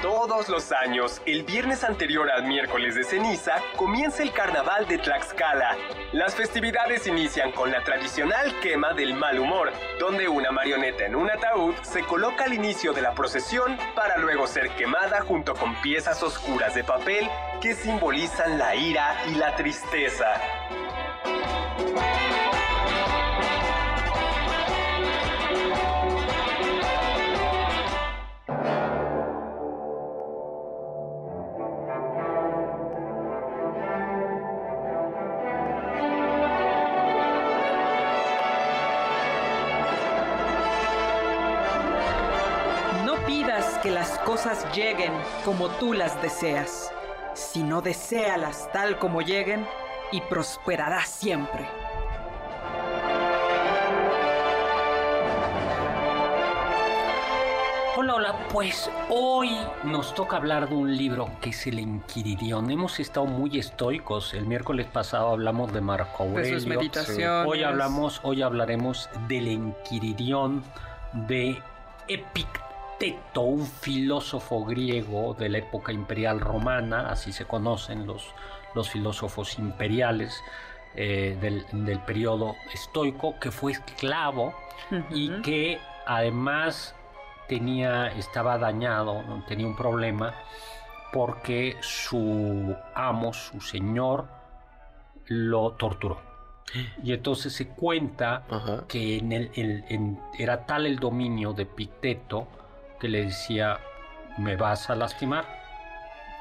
Todos los años, el viernes anterior al miércoles de ceniza, comienza el carnaval de Tlaxcala. Las festividades inician con la tradicional quema del mal humor, donde una marioneta en un ataúd se coloca al inicio de la procesión para luego ser quemada junto con piezas oscuras de papel que simbolizan la ira y la tristeza. Cosas lleguen como tú las deseas, sino deséalas tal como lleguen y prosperarás siempre. Hola, hola, pues hoy nos toca hablar de un libro que es El Enquiridión. Hemos estado muy estoicos. El miércoles pasado hablamos de Marco De Aurelio. sus meditaciones. Hoy hablamos, hoy hablaremos del Enquiridión de Epicteto, un filósofo griego de la época imperial romana, así se conocen los, los filósofos imperiales eh, del, del periodo estoico, que fue esclavo y que además tenía, estaba dañado, tenía un problema porque su amo, su señor, lo torturó. Y entonces se cuenta Ajá. que en el- el- en- era tal el dominio de Picteto que le decía, me vas a lastimar,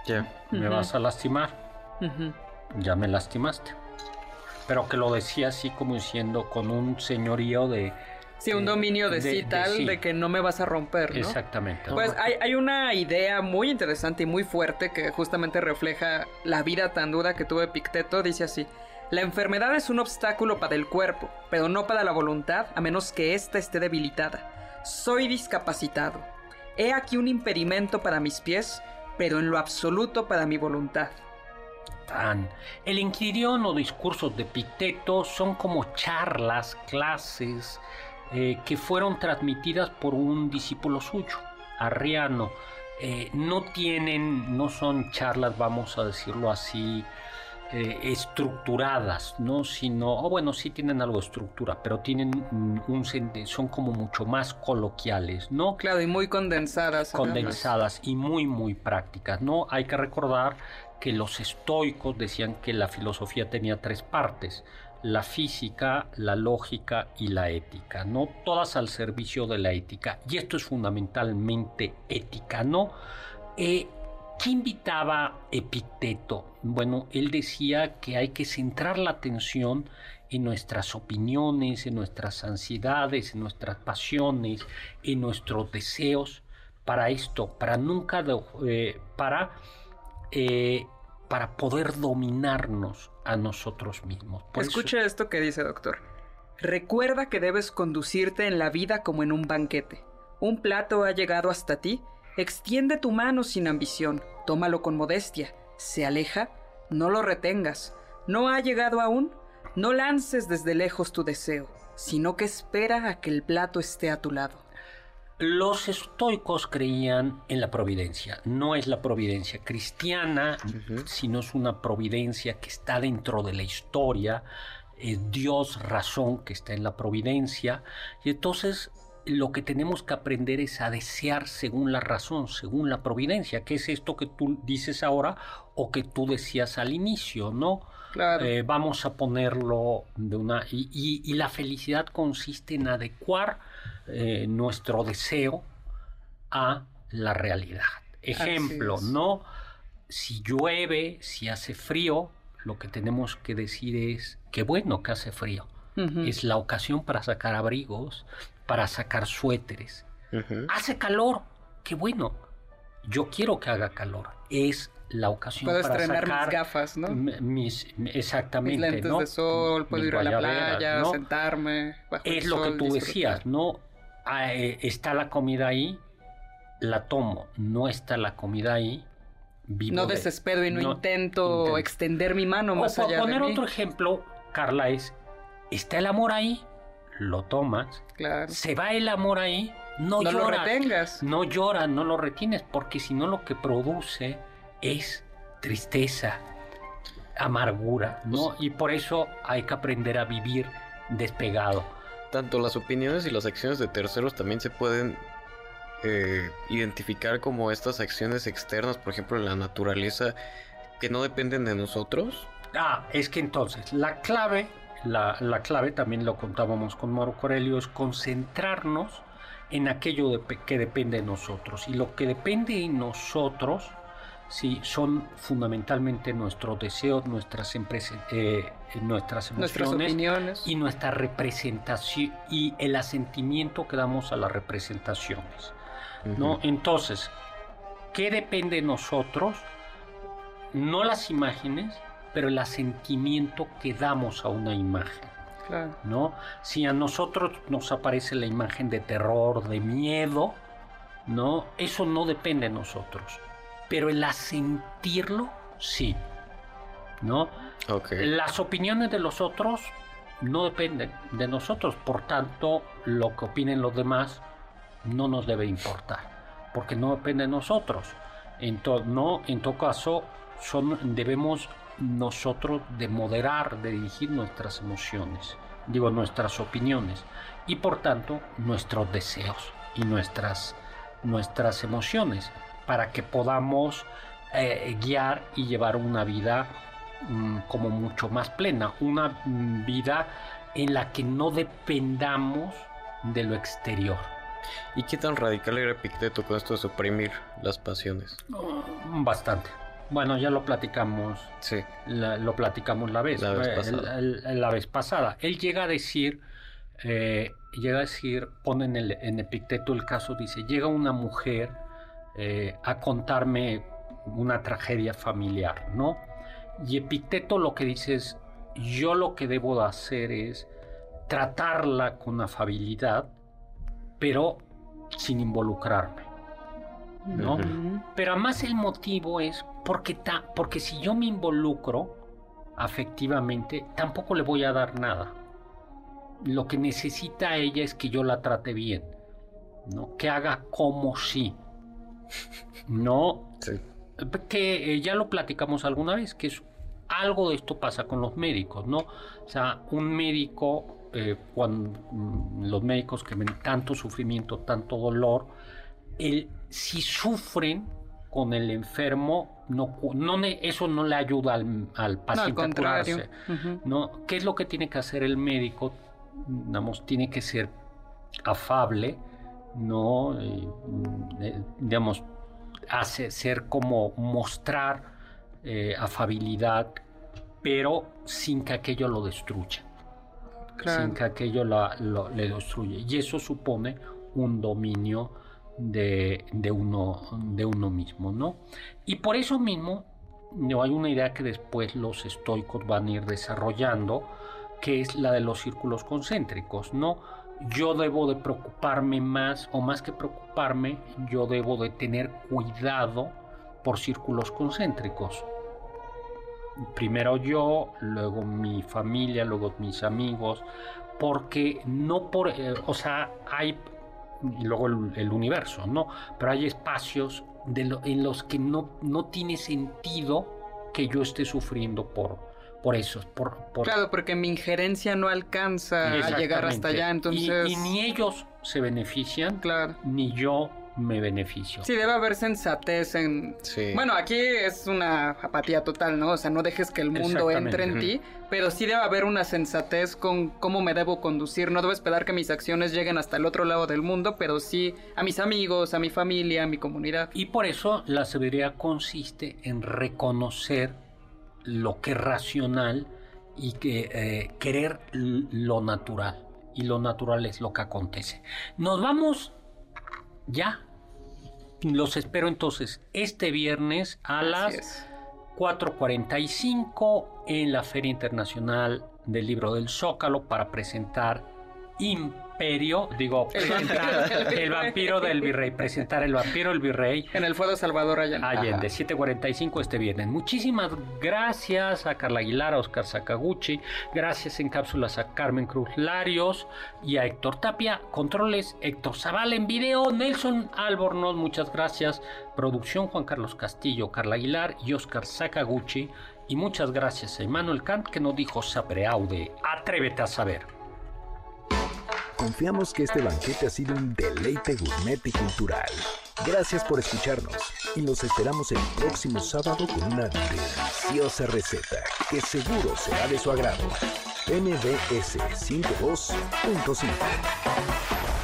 Ya. me vas a lastimar, ya me lastimaste. Pero que lo decía así como diciendo con un señorío de... Sí, un dominio de, de- sí de tal, sí. de que no me vas a romper, ¿no? Exactamente. Pues hay, hay una idea muy interesante y muy fuerte que justamente refleja la vida tan dura que tuvo Epicteto. Dice así: La enfermedad es un obstáculo para el cuerpo, pero no para la voluntad, a menos que ésta esté debilitada. Soy discapacitado. He aquí un impedimento para mis pies, pero en lo absoluto para mi voluntad. Tan. El Enquiridión o discursos de Picteto son como charlas, clases eh, que fueron transmitidas por un discípulo suyo, Arriano. Eh, no tienen, no son charlas, vamos a decirlo así, eh, estructuradas, ¿no? Sino, o bueno, sí tienen algo de estructura, pero tienen un son como mucho más coloquiales, ¿no? Claro, y muy condensadas. además. condensadas y muy muy prácticas, ¿no? Hay que recordar que los estoicos decían que la filosofía tenía tres partes, la física, la lógica y la ética, ¿no? Todas al servicio de la ética. Y esto es fundamentalmente ética, ¿no? Eh, ¿Qué invitaba Epicteto? Bueno, él decía que hay que centrar la atención en nuestras opiniones, en nuestras ansiedades, en nuestras pasiones, en nuestros deseos, para esto, para nunca, eh, para, eh, para poder dominarnos a nosotros mismos. Escuche esto que dice doctor. Recuerda que debes conducirte en la vida como en un banquete. Un plato ha llegado hasta ti. Extiende tu mano sin ambición. Tómalo con modestia. Se aleja. No lo retengas. No ha llegado aún. No lances desde lejos tu deseo, sino que espera a que el plato esté a tu lado. Los estoicos creían en la providencia. No es la providencia cristiana, sino es una providencia que está dentro de la historia. Es Dios razón que está en la providencia. Y entonces lo que tenemos que aprender es a desear según la razón, según la providencia, que es esto que tú dices ahora o que tú decías al inicio, ¿no? Claro. Eh, vamos a ponerlo de una... Y, y- y la felicidad consiste en adecuar eh, nuestro deseo a la realidad. Ejemplo. ¿no? Si llueve, si hace frío, lo que tenemos que decir es que bueno que hace frío. Es la ocasión para sacar abrigos, para sacar suéteres. Hace calor, qué bueno. Yo quiero que haga calor. Es la ocasión Puedo para estrenar mis sacar gafas, ¿no? mis, exactamente, Mis lentes ¿no? de sol, puedo Mis ir a la playa, ¿no? sentarme. Bajo el Es lo que tú disfrutar. decías, ¿no? Ah, eh, está la comida ahí, la tomo, no está la comida ahí, vivo No de- desespero y no, no intento, intento. extender mi mano O más por allá poner de mí. otro ejemplo, Carla, es, está el amor ahí, lo tomas, Claro. se va el amor ahí, no, No lo lloras. retengas. No lloras, no lo retienes, porque si no lo que produce es tristeza, amargura, ¿no? Pues Y por eso hay que aprender a vivir despegado. Tanto las opiniones y las acciones de terceros también se pueden eh, identificar como estas acciones externas, por ejemplo, en la naturaleza, que no dependen de nosotros. Ah, es que entonces la clave, la, la clave también lo contábamos con Marco Aurelio, es concentrarnos en aquello de- que depende de nosotros. Y lo que depende de nosotros, sí, son fundamentalmente nuestros deseos, nuestras, emprese- eh, nuestras Nuestras emociones opiniones. y nuestra representación y el asentimiento que damos a las representaciones. ¿no? Entonces, ¿qué depende de nosotros? No las imágenes, pero el asentimiento que damos a una imagen. Claro. ¿no? Si a nosotros nos aparece la imagen de terror, de miedo, ¿no? Eso no depende de nosotros. Pero el asentirlo, sí. ¿No? Ok. Las opiniones de los otros no dependen de nosotros, por tanto, lo que opinen los demás no nos debe importar, porque no depende de nosotros. En to- no, en todo caso, son, debemos nosotros de moderar, de dirigir nuestras emociones, digo, nuestras opiniones, y por tanto, nuestros deseos y nuestras, nuestras emociones, para que podamos eh, guiar y llevar una vida mm, como mucho más plena, una vida en la que no dependamos de lo exterior. ¿Y qué tan radical era Epicteto con esto de suprimir las pasiones? Bastante. Bueno, ya lo platicamos, Sí. la- lo platicamos la vez, La vez pasada. el- el- la vez pasada. Él llega a decir, eh, llega a decir, pone en, el, en Epicteto el caso, dice, llega una mujer eh, a contarme una tragedia familiar, ¿no? Y Epicteto lo que dice es, yo lo que debo de hacer es tratarla con afabilidad, pero sin involucrarme, ¿no? Pero además el motivo es porque, ta- porque si yo me involucro afectivamente, tampoco le voy a dar nada. Lo que necesita ella es que yo la trate bien, ¿no? Que haga como si. No, Sí. que eh, ya lo platicamos alguna vez, que es algo de esto pasa con los médicos, ¿no? O sea, un médico, eh, cuando mm, los médicos que ven tanto sufrimiento, tanto dolor, el, si sufren con el enfermo, no, no eso no le ayuda al, al paciente a curarse. ¿no? ¿Qué es lo que tiene que hacer el médico? Digamos, tiene que ser afable, ¿no? Eh, digamos, hace ser como mostrar eh, afabilidad, pero sin que aquello lo destruya, Claro. sin que aquello la- lo- le destruya. Y eso supone un dominio de, uno, de uno mismo, ¿no? Y por eso mismo, no hay una idea que después los estoicos van a ir desarrollando, que es la de los círculos concéntricos, ¿no? Yo debo de preocuparme más, o más que preocuparme, yo debo de tener cuidado por círculos concéntricos. Primero yo, luego mi familia, luego mis amigos, porque no por, eh, o sea, hay, y luego el, el universo, ¿no? Pero hay espacios de lo- en los que no, no tiene sentido que yo esté sufriendo por, por eso, por, por Claro, porque mi injerencia no alcanza a llegar hasta allá, Y- entonces... y, ni ellos se benefician, Claro. ni yo me beneficio. Sí, debe haber sensatez en... Sí. Bueno, aquí es una apatía total, ¿no? O sea, no dejes que el mundo entre en ti, pero sí debe haber una sensatez con cómo me debo conducir. No debo esperar que mis acciones lleguen hasta el otro lado del mundo, pero sí a mis amigos, a mi familia, a mi comunidad. Y por eso la sabiduría consiste en reconocer lo que es racional y que eh, querer lo natural. Y lo natural es lo que acontece. Nos vamos ya. Los espero entonces este viernes a las es. 4.45 en la Feria Internacional del Libro del Zócalo para presentar Imp vampirio, digo, presentar el vampiro del virrey, presentar el vampiro del virrey. En el Fuego Salvador Allende. Allende, 7.45 este viernes. Muchísimas gracias a Carla Aguilar, a Oscar Sakaguchi, gracias en cápsulas a Carmen Cruz Larios y a Héctor Tapia, controles Héctor Zavala en video, Nelson Albornoz, muchas gracias, producción Juan Carlos Castillo, Carla Aguilar y Oscar Sakaguchi, y muchas gracias a Emmanuel Kant que nos dijo Sapreaude, atrévete a saber. Confiamos que este banquete ha sido un deleite gourmet y cultural. Gracias por escucharnos y los esperamos el próximo sábado con una deliciosa receta que seguro será de su agrado. MBS 102.5